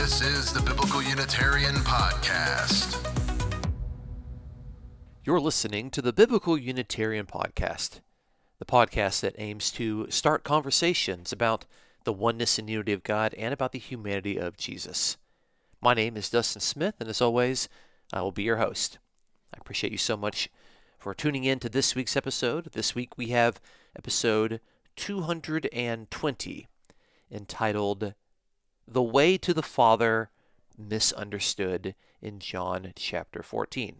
This is the Biblical Unitarian Podcast. You're listening to the Biblical Unitarian Podcast, the podcast that aims to start conversations about the oneness and unity of God and about the humanity of Jesus. My name is Dustin Smith, and as always, I will be your host. I appreciate you so much for tuning in to this week's episode. This week we have episode 220 entitled The Way to the Father Misunderstood in John chapter 14.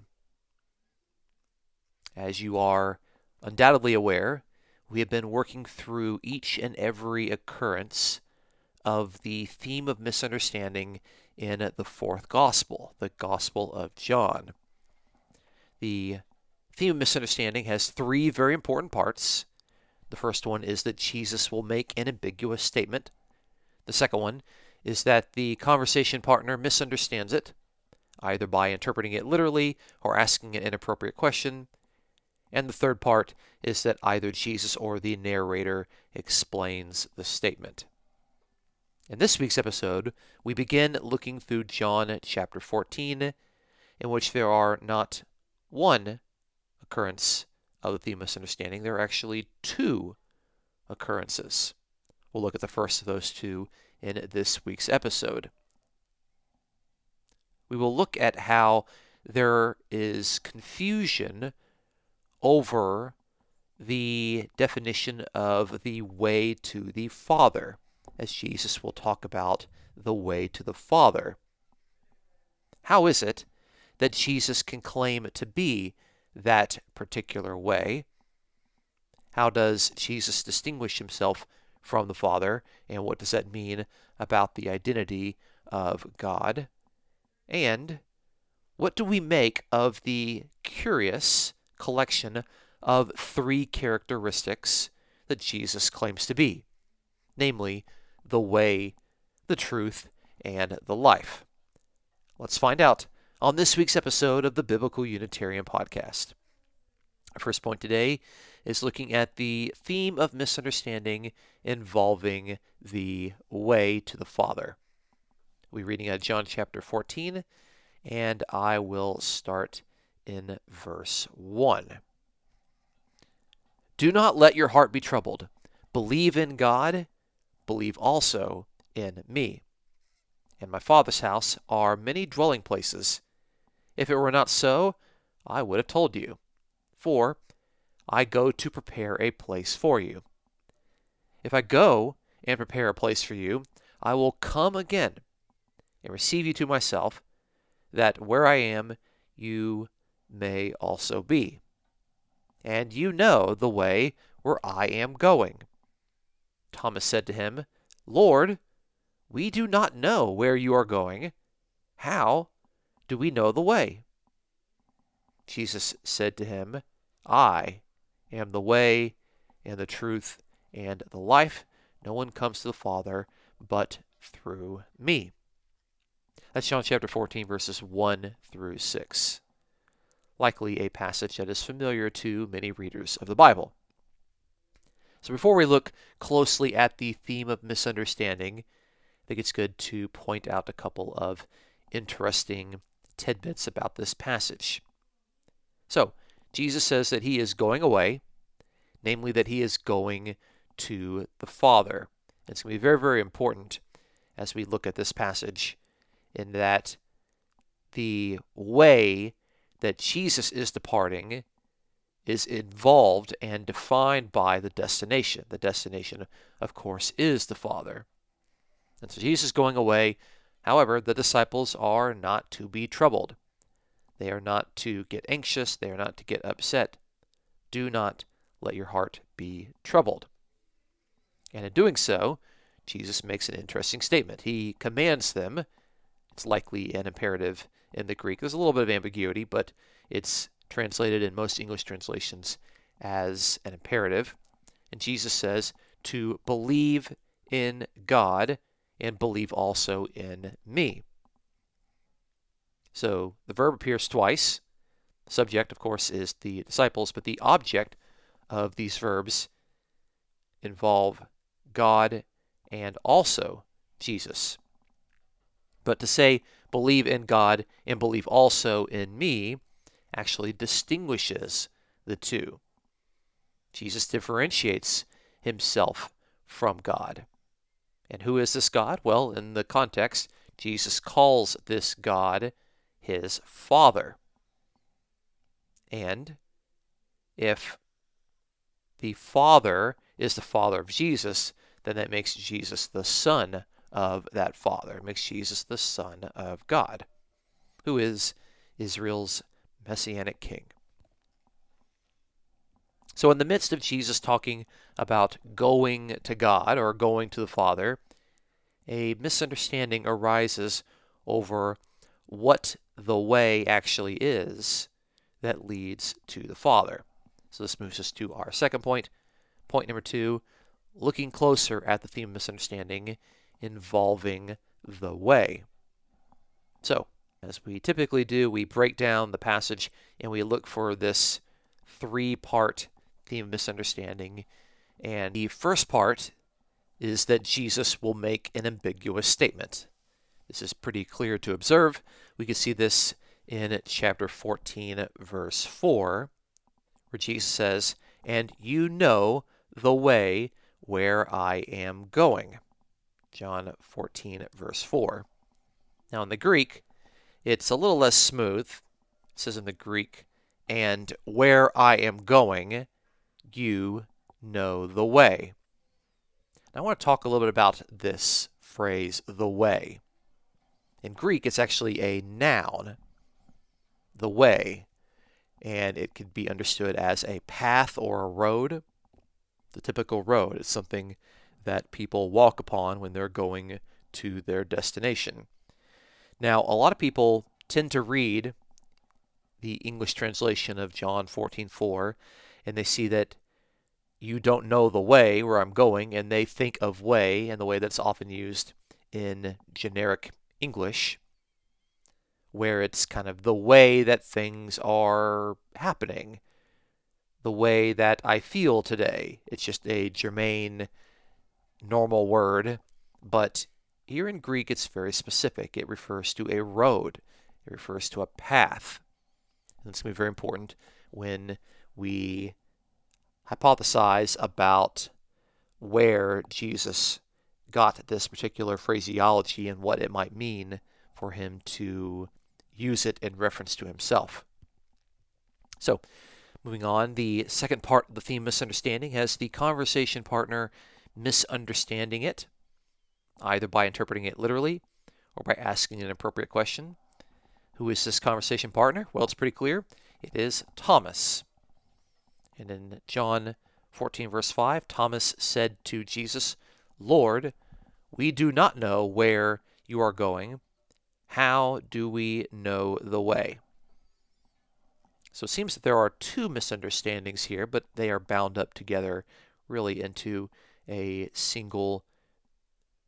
As you are undoubtedly aware, we have been working through each and every occurrence of the theme of misunderstanding in the fourth gospel, the Gospel of John. The theme of misunderstanding has three very important parts. The first one is that Jesus will make an ambiguous statement. The second one is that the conversation partner misunderstands it, either by interpreting it literally or asking an inappropriate question. And the third part is that either Jesus or the narrator explains the statement. In this week's episode, we begin looking through John chapter 14, in which there are not one occurrence of the misunderstanding, there are actually two occurrences. We'll look at the first of those two in this week's episode. We will look at how there is confusion over the definition of the way to the Father, as Jesus will talk about the way to the Father. How is it that Jesus can claim to be that particular way? How does Jesus distinguish himself from the Father, and what does that mean about the identity of God? And what do we make of the curious collection of three characteristics that Jesus claims to be, namely, the way, the truth, and the life. Let's find out on this week's episode of the Biblical Unitarian Podcast. Our first point today is looking at the theme of misunderstanding involving the way to the Father. We're reading out John chapter 14, and I will start in verse 1. Do not let your heart be troubled. Believe in God, believe also in me. In my Father's house are many dwelling places. If it were not so, I would have told you. For I go to prepare a place for you. If I go and prepare a place for you, I will come again and receive you to myself, that where I am, you may also be. And you know the way where I am going. Thomas said to him, Lord, we do not know where you are going. How do we know the way? Jesus said to him, I am the way and the truth and the life. No one comes to the Father but through me. That's John chapter 14, verses 1 through 6. Likely a passage that is familiar to many readers of the Bible. So before we look closely at the theme of misunderstanding, I think it's good to point out a couple of interesting tidbits about this passage. So, Jesus says that he is going away, namely that he is going to the Father. It's going to be very, very important as we look at this passage in that the way that Jesus is departing is involved and defined by the destination. The destination, of course, is the Father. And so Jesus is going away. However, the disciples are not to be troubled. They are not to get anxious. They are not to get upset. Do not let your heart be troubled. And in doing so, Jesus makes an interesting statement. He commands them. It's likely an imperative in the Greek. There's a little bit of ambiguity, but it's translated in most English translations as an imperative. And Jesus says to believe in God and believe also in me. So the verb appears twice. The subject, of course, is the disciples, but the object of these verbs involve God and also Jesus. But to say, believe in God and believe also in me, actually distinguishes the two. Jesus differentiates himself from God. And who is this God? Well, in the context, Jesus calls this God his Father. And if the Father is the Father of Jesus, then that makes Jesus the Son of that Father. It makes Jesus the Son of God, who is Israel's messianic king. So, in the midst of Jesus talking about going to God or going to the Father, a misunderstanding arises over what the way actually is that leads to the Father. So, this moves us to our second point. Point number two looking closer at the theme of misunderstanding involving the way. So, as we typically do, we break down the passage and we look for this three part theme of misunderstanding. And the first part is that Jesus will make an ambiguous statement. This is pretty clear to observe. We can see this in chapter 14, verse 4, where Jesus says, And you know the way where I am going. John 14, verse 4. Now, in the Greek, it's a little less smooth. It says in the Greek, and where I am going, you know the way. Now, I want to talk a little bit about this phrase, the way. In Greek, it's actually a noun, the way, and it could be understood as a path or a road. The typical road is something that people walk upon when they're going to their destination. Now, a lot of people tend to read the English translation of John 14:4 and they see that you don't know the way where I'm going and they think of way and the way that's often used in generic English where it's kind of the way that things are happening, the way that I feel today. It's just a germane normal word, but here in Greek it's very specific. It refers to a road, it refers to a path. And it's going to be very important when we hypothesize about where Jesus got this particular phraseology and what it might mean for him to use it in reference to himself. So, moving on, the second part of the theme misunderstanding has the conversation partner misunderstanding it, either by interpreting it literally or by asking an appropriate question. Who is this conversation partner? Well, it's pretty clear. It is Thomas. And in John 14, verse 5, Thomas said to Jesus, Lord, we do not know where you are going. How do we know the way? So it seems that there are two misunderstandings here, but they are bound up together really into a single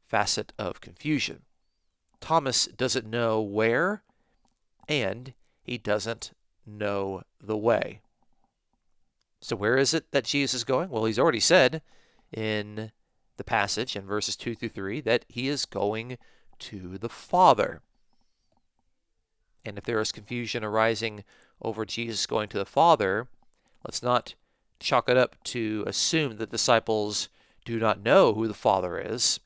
facet of confusion. Thomas doesn't know where, and he doesn't know the way. So, where is it that Jesus is going? Well, he's already said in the passage in verses 2 through 3 that he is going to the Father. And if there is confusion arising over Jesus going to the Father, let's not chalk it up to assume that disciples do not know who the Father is.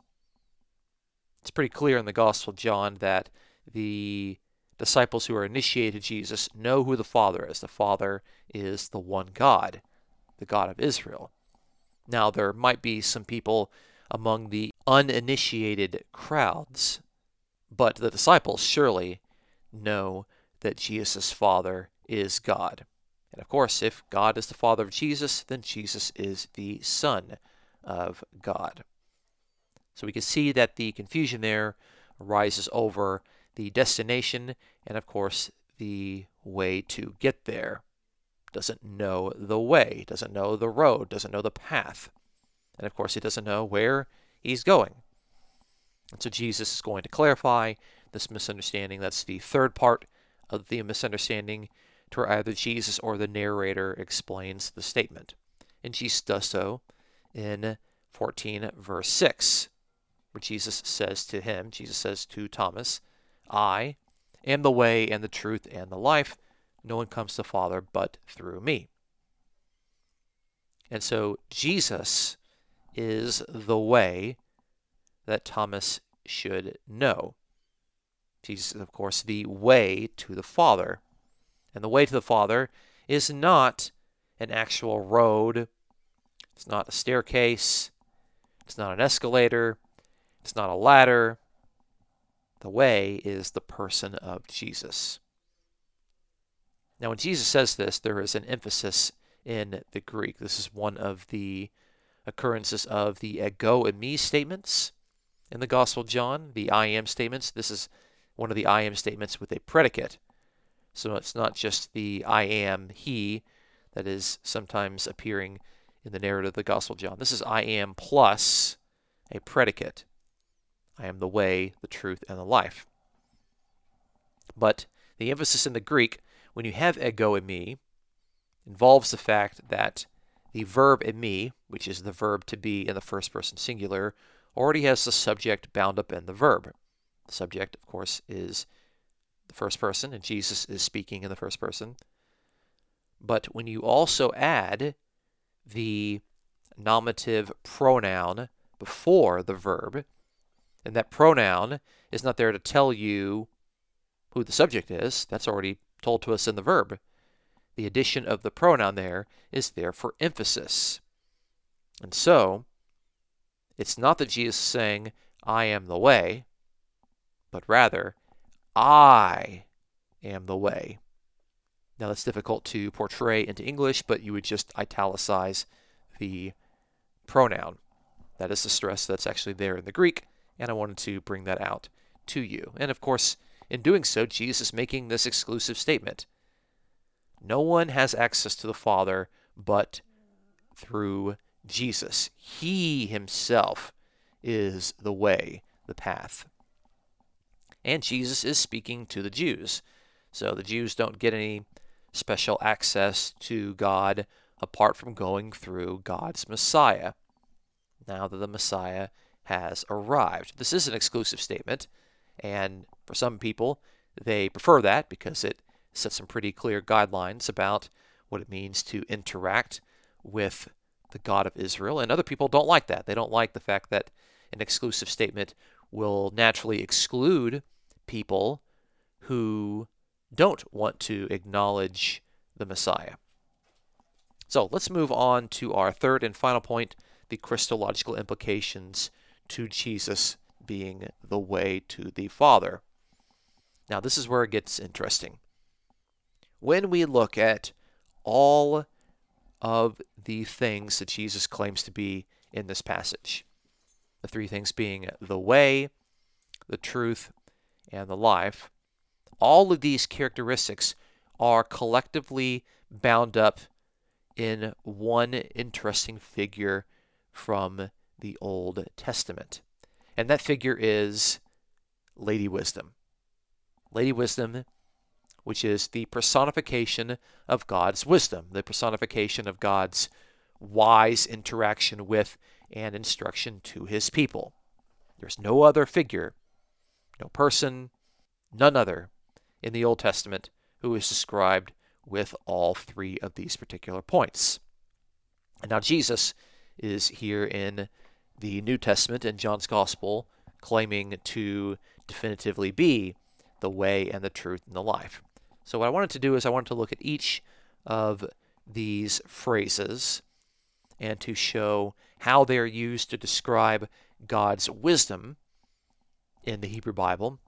It's pretty clear in the Gospel of John that the disciples who are initiated Jesus know who the Father is. The Father is the one God, the God of Israel. Now, there might be some people among the uninitiated crowds, but the disciples surely know that Jesus' Father is God. And of course, if God is the Father of Jesus, then Jesus is the Son of God. So we can see that the confusion there arises over the destination and, of course, the way to get there. Doesn't know the way, doesn't know the road, doesn't know the path. And of course, he doesn't know where he's going. And so Jesus is going to clarify this misunderstanding. That's the third part of the misunderstanding, to where either Jesus or the narrator explains the statement. And Jesus does so in 14, verse 6, where Jesus says to him, Jesus says to Thomas, I am the way and the truth and the life. No one comes to the Father but through me. And so Jesus is the way that Thomas should know. Jesus is, of course, the way to the Father. And the way to the Father is not an actual road, it's not a staircase, it's not an escalator, it's not a ladder. The way is the person of Jesus. Now, when Jesus says this, there is an emphasis in the Greek. This is one of the occurrences of the ego eimi statements in the Gospel of John, the I am statements. This is one of the I am statements with a predicate. So it's not just the I am he that is sometimes appearing in the narrative of the Gospel of John. This is I am plus a predicate. I am the way, the truth, and the life. But the emphasis in the Greek, when you have ego eimi, involves the fact that the verb eimi, which is the verb to be in the first person singular, already has the subject bound up in the verb. The subject, of course, is the first person, and Jesus is speaking in the first person. But when you also add the nominative pronoun before the verb, and that pronoun is not there to tell you who the subject is, that's already told to us in the verb. The addition of the pronoun there is there for emphasis. And so, it's not that Jesus is saying, I am the way, but rather, I am the way. Now, that's difficult to portray into English, but you would just italicize the pronoun. That is the stress that's actually there in the Greek, and I wanted to bring that out to you. And of course, in doing so, Jesus is making this exclusive statement No one has access to the Father but through Jesus. He himself is the way, the path. And Jesus is speaking to the Jews. So the Jews don't get any special access to God apart from going through God's Messiah. Now that the Messiah has arrived. This is an exclusive statement, and for some people, they prefer that because it sets some pretty clear guidelines about what it means to interact with the God of Israel. And other people don't like that. They don't like the fact that an exclusive statement will naturally exclude people who don't want to acknowledge the Messiah. So let's move on to our third and final point the Christological implications to Jesus being the way to the Father. Now, this is where it gets interesting. When we look at all of the things that Jesus claims to be in this passage, the three things being the way, the truth, and the life, all of these characteristics are collectively bound up in one interesting figure from the Old Testament. And that figure is Lady Wisdom. Lady Wisdom, which is the personification of God's wisdom, the personification of God's wise interaction with and instruction to his people. There's no other figure, no person, none other in the Old Testament who is described with all three of these particular points. And now Jesus is here in the New Testament in John's Gospel claiming to definitively be the way and the truth and the life. So, what I wanted to do is I wanted to look at each of these phrases and to show how they're used to describe God's wisdom in the Hebrew Bible,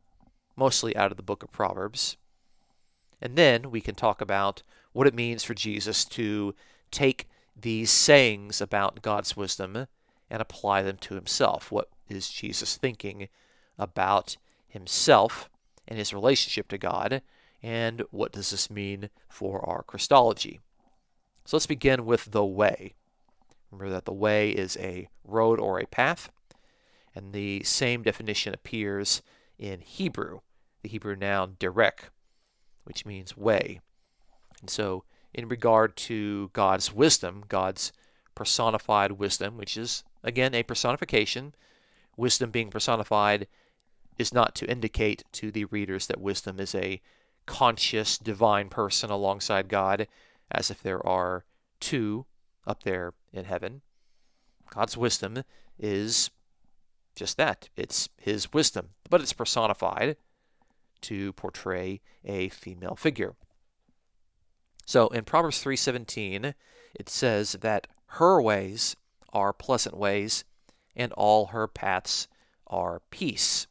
mostly out of the book of Proverbs. And then we can talk about what it means for Jesus to take these sayings about God's wisdom and apply them to himself. What is Jesus thinking about himself and his relationship to God? And what does this mean for our Christology? So let's begin with the way. Remember that the way is a road or a path, and the same definition appears in Hebrew, the Hebrew noun derek, which means way. And so, in regard to God's wisdom, God's personified wisdom, which is, again, a personification, wisdom being personified is not to indicate to the readers that wisdom is a conscious divine person alongside God, as if there are two up there in heaven. God's wisdom is just that it's His wisdom, but it's personified to portray a female figure. So in Proverbs 3:17, it says that her ways are pleasant ways, and all her paths are peace.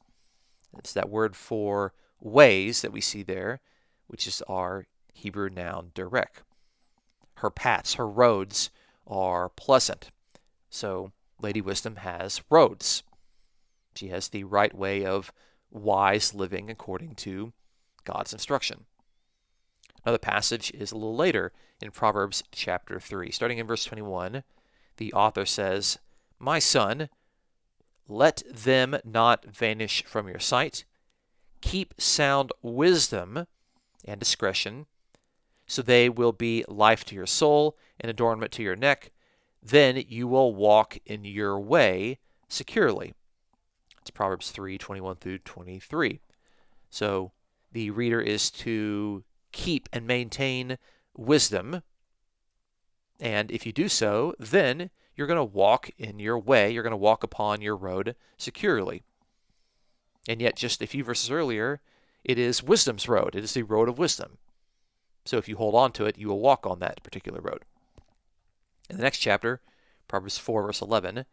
It's that word for ways that we see there, which is our Hebrew noun derek. Her paths, her roads are pleasant. So Lady Wisdom has roads. She has the right way of wise living according to God's instruction. Another passage is a little later in Proverbs chapter 3. Starting in verse 21, the author says, My son, let them not vanish from your sight. Keep sound wisdom and discretion, so they will be life to your soul and adornment to your neck. Then you will walk in your way securely. It's Proverbs 3 21 through 23. So the reader is to keep and maintain wisdom. And if you do so, then you're going to walk in your way, you're going to walk upon your road securely. And yet, just a few verses earlier, it is wisdom's road, it is the road of wisdom. So if you hold on to it, you will walk on that particular road. In the next chapter, Proverbs 4, verse 11,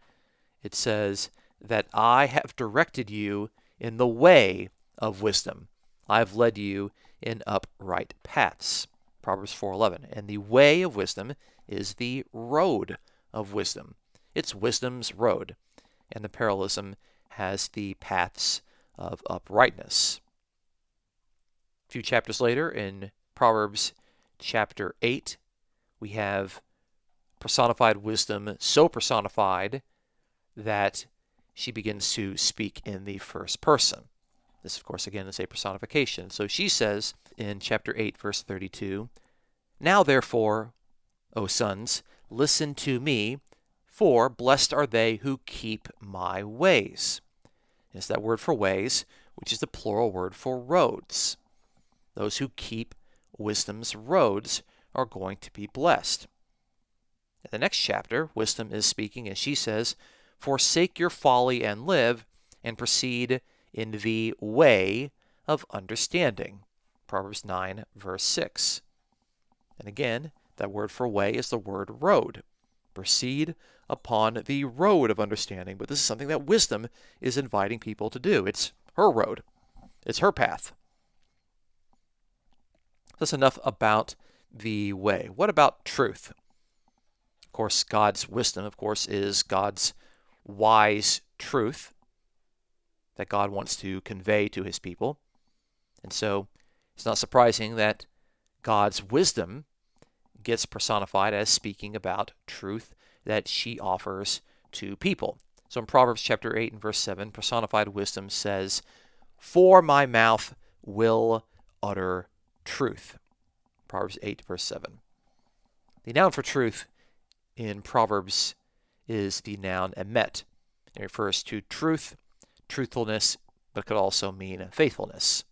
it says, That I have directed you in the way of wisdom. I have led you in upright paths. Proverbs 4:11. And the way of wisdom is the road of wisdom. It's wisdom's road. And the parallelism has the paths of uprightness. A few chapters later in Proverbs chapter 8, we have personified wisdom so personified that she begins to speak in the first person. This, of course, again is a personification. So she says in chapter 8, verse 32 Now therefore, O sons, listen to me, for blessed are they who keep my ways. It's that word for ways, which is the plural word for roads. Those who keep wisdom's roads are going to be blessed. In the next chapter, wisdom is speaking, and she says, Forsake your folly and live, and proceed in the way of understanding. Proverbs 9, verse 6. And again, that word for way is the word road. Proceed upon the road of understanding. But this is something that wisdom is inviting people to do. It's her road, it's her path. That's enough about the way. What about truth? Of course, God's wisdom, of course, is God's wise truth that God wants to convey to his people. And so it's not surprising that God's wisdom gets personified as speaking about truth that she offers to people. So in Proverbs chapter 8 and verse 7, personified wisdom says, For my mouth will utter truth. Proverbs 8, verse 7. The noun for truth in Proverbs is the noun emet. It refers to truth truthfulness, but could also mean faithfulness.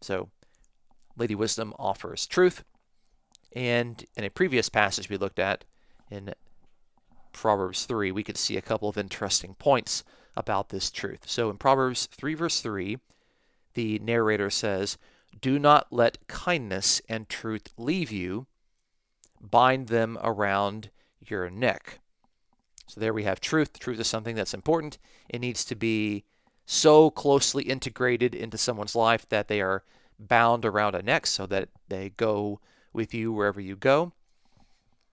So, Lady Wisdom offers truth. And in a previous passage we looked at in Proverbs 3, we could see a couple of interesting points about this truth. So in Proverbs 3, verse 3, the narrator says, Do not let kindness and truth leave you, bind them around your neck. So there we have truth. Truth is something that's important. It needs to be so closely integrated into someone's life that they are bound around a neck so that they go with you wherever you go.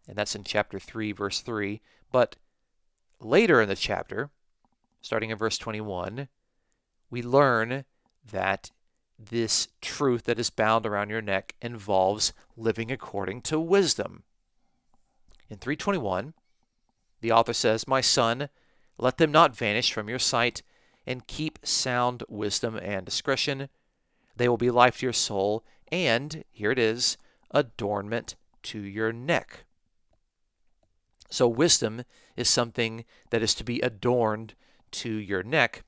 And that's in chapter 3, verse 3. But later in the chapter, starting in verse 21, we learn that this truth that is bound around your neck involves living according to wisdom. In 321, the author says, My son, let them not vanish from your sight, and keep sound wisdom and discretion. They will be life to your soul, and, here it is, adornment to your neck. So, wisdom is something that is to be adorned to your neck.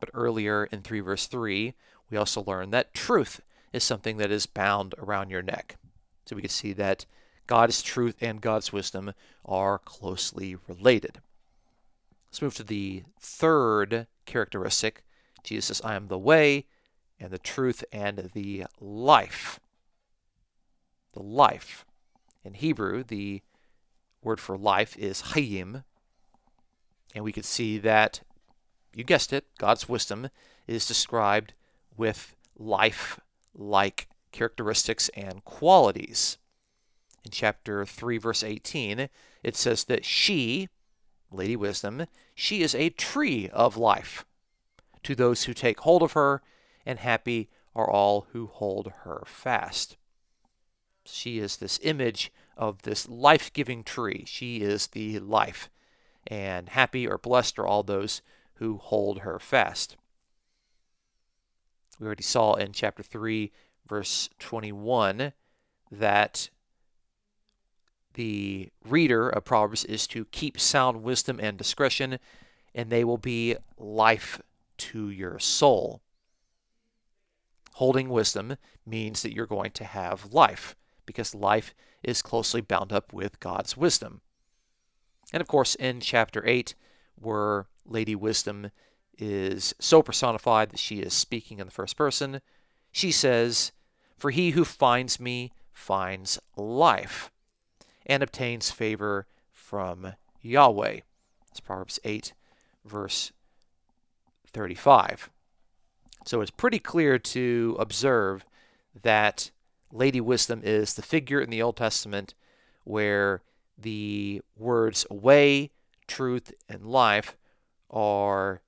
But earlier in 3 verse 3, we also learned that truth is something that is bound around your neck. So we can see that God's truth and God's wisdom are closely related. Let's move to the third characteristic. Jesus I am the way and the truth and the life. The life. In Hebrew, the word for life is hayim. And we could see that, you guessed it, God's wisdom is described with life like characteristics and qualities. In chapter 3, verse 18, it says that she, Lady Wisdom, she is a tree of life to those who take hold of her, and happy are all who hold her fast. She is this image of this life giving tree. She is the life. And happy or blessed are all those who hold her fast. We already saw in chapter 3, verse 21, that the reader of Proverbs is to keep sound wisdom and discretion, and they will be life to your soul. Holding wisdom means that you're going to have life, because life is closely bound up with God's wisdom. And of course, in chapter 8, where Lady Wisdom is so personified that she is speaking in the first person, she says, For he who finds me finds life and obtains favor from Yahweh. It's Proverbs 8, verse 35. So it's pretty clear to observe that Lady Wisdom is the figure in the Old Testament where the words way, truth, and life are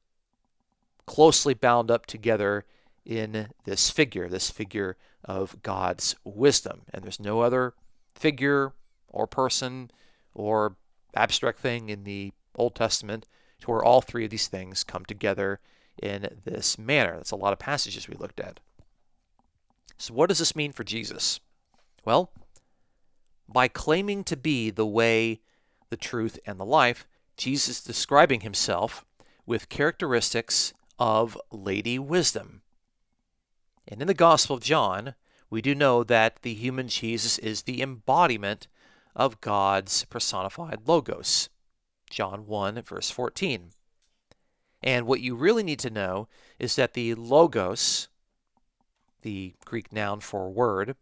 closely bound up together in this figure, this figure of God's wisdom. And there's no other figure or person or abstract thing in the Old Testament to where all three of these things come together in this manner. That's a lot of passages we looked at. So, what does this mean for Jesus? Well, by claiming to be the way, the truth, and the life, Jesus is describing himself with characteristics of Lady Wisdom. And in the Gospel of John, we do know that the human Jesus is the embodiment of God's personified Logos. John 1, verse 14. And what you really need to know is that the Logos, the Greek noun for word,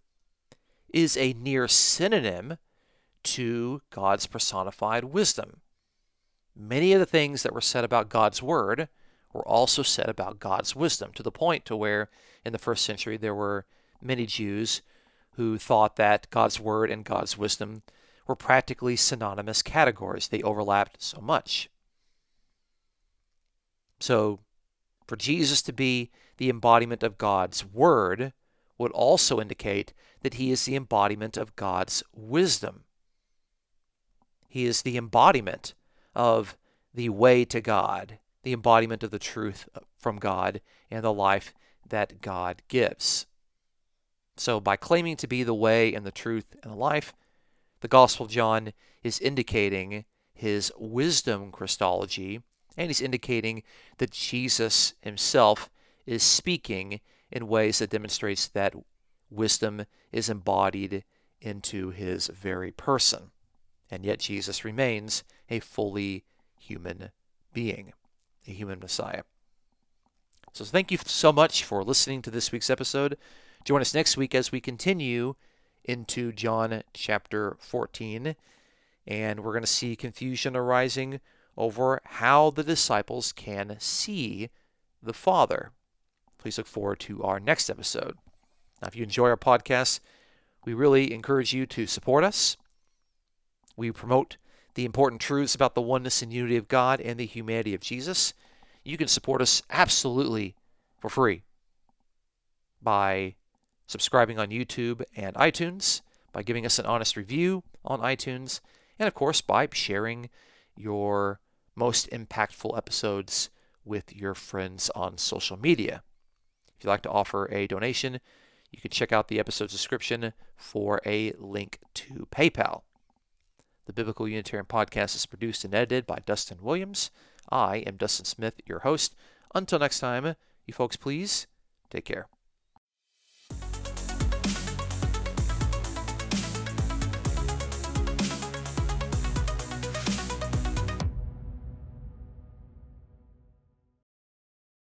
is a near synonym to God's personified wisdom. Many of the things that were said about God's word were also said about God's wisdom, to the point to where in the first century there were many Jews who thought that God's word and God's wisdom were practically synonymous categories. They overlapped so much. So, for Jesus to be the embodiment of God's word would also indicate that he is the embodiment of God's wisdom. He is the embodiment of the way to God, the embodiment of the truth from God and the life that God gives. So, by claiming to be the way and the truth and the life, the Gospel of John is indicating his wisdom Christology, and he's indicating that Jesus himself is speaking in ways that demonstrates that wisdom is embodied into his very person. And yet Jesus remains a fully human being, a human Messiah. So thank you so much for listening to this week's episode. Join us next week as we continue into John chapter 14, and we're going to see confusion arising over how the disciples can see the Father. Please look forward to our next episode. Now, if you enjoy our podcast, we really encourage you to support us. We promote the important truths about the oneness and unity of God and the humanity of Jesus. You can support us absolutely for free by subscribing on YouTube and iTunes, by giving us an honest review on iTunes, and of course by sharing your most impactful episodes with your friends on social media. If you'd like to offer a donation, you can check out the episode's description for a link to PayPal. The Biblical Unitarian Podcast is produced and edited by Dustin Williams. I am Dustin Smith, your host. Until next time, you folks, please take care.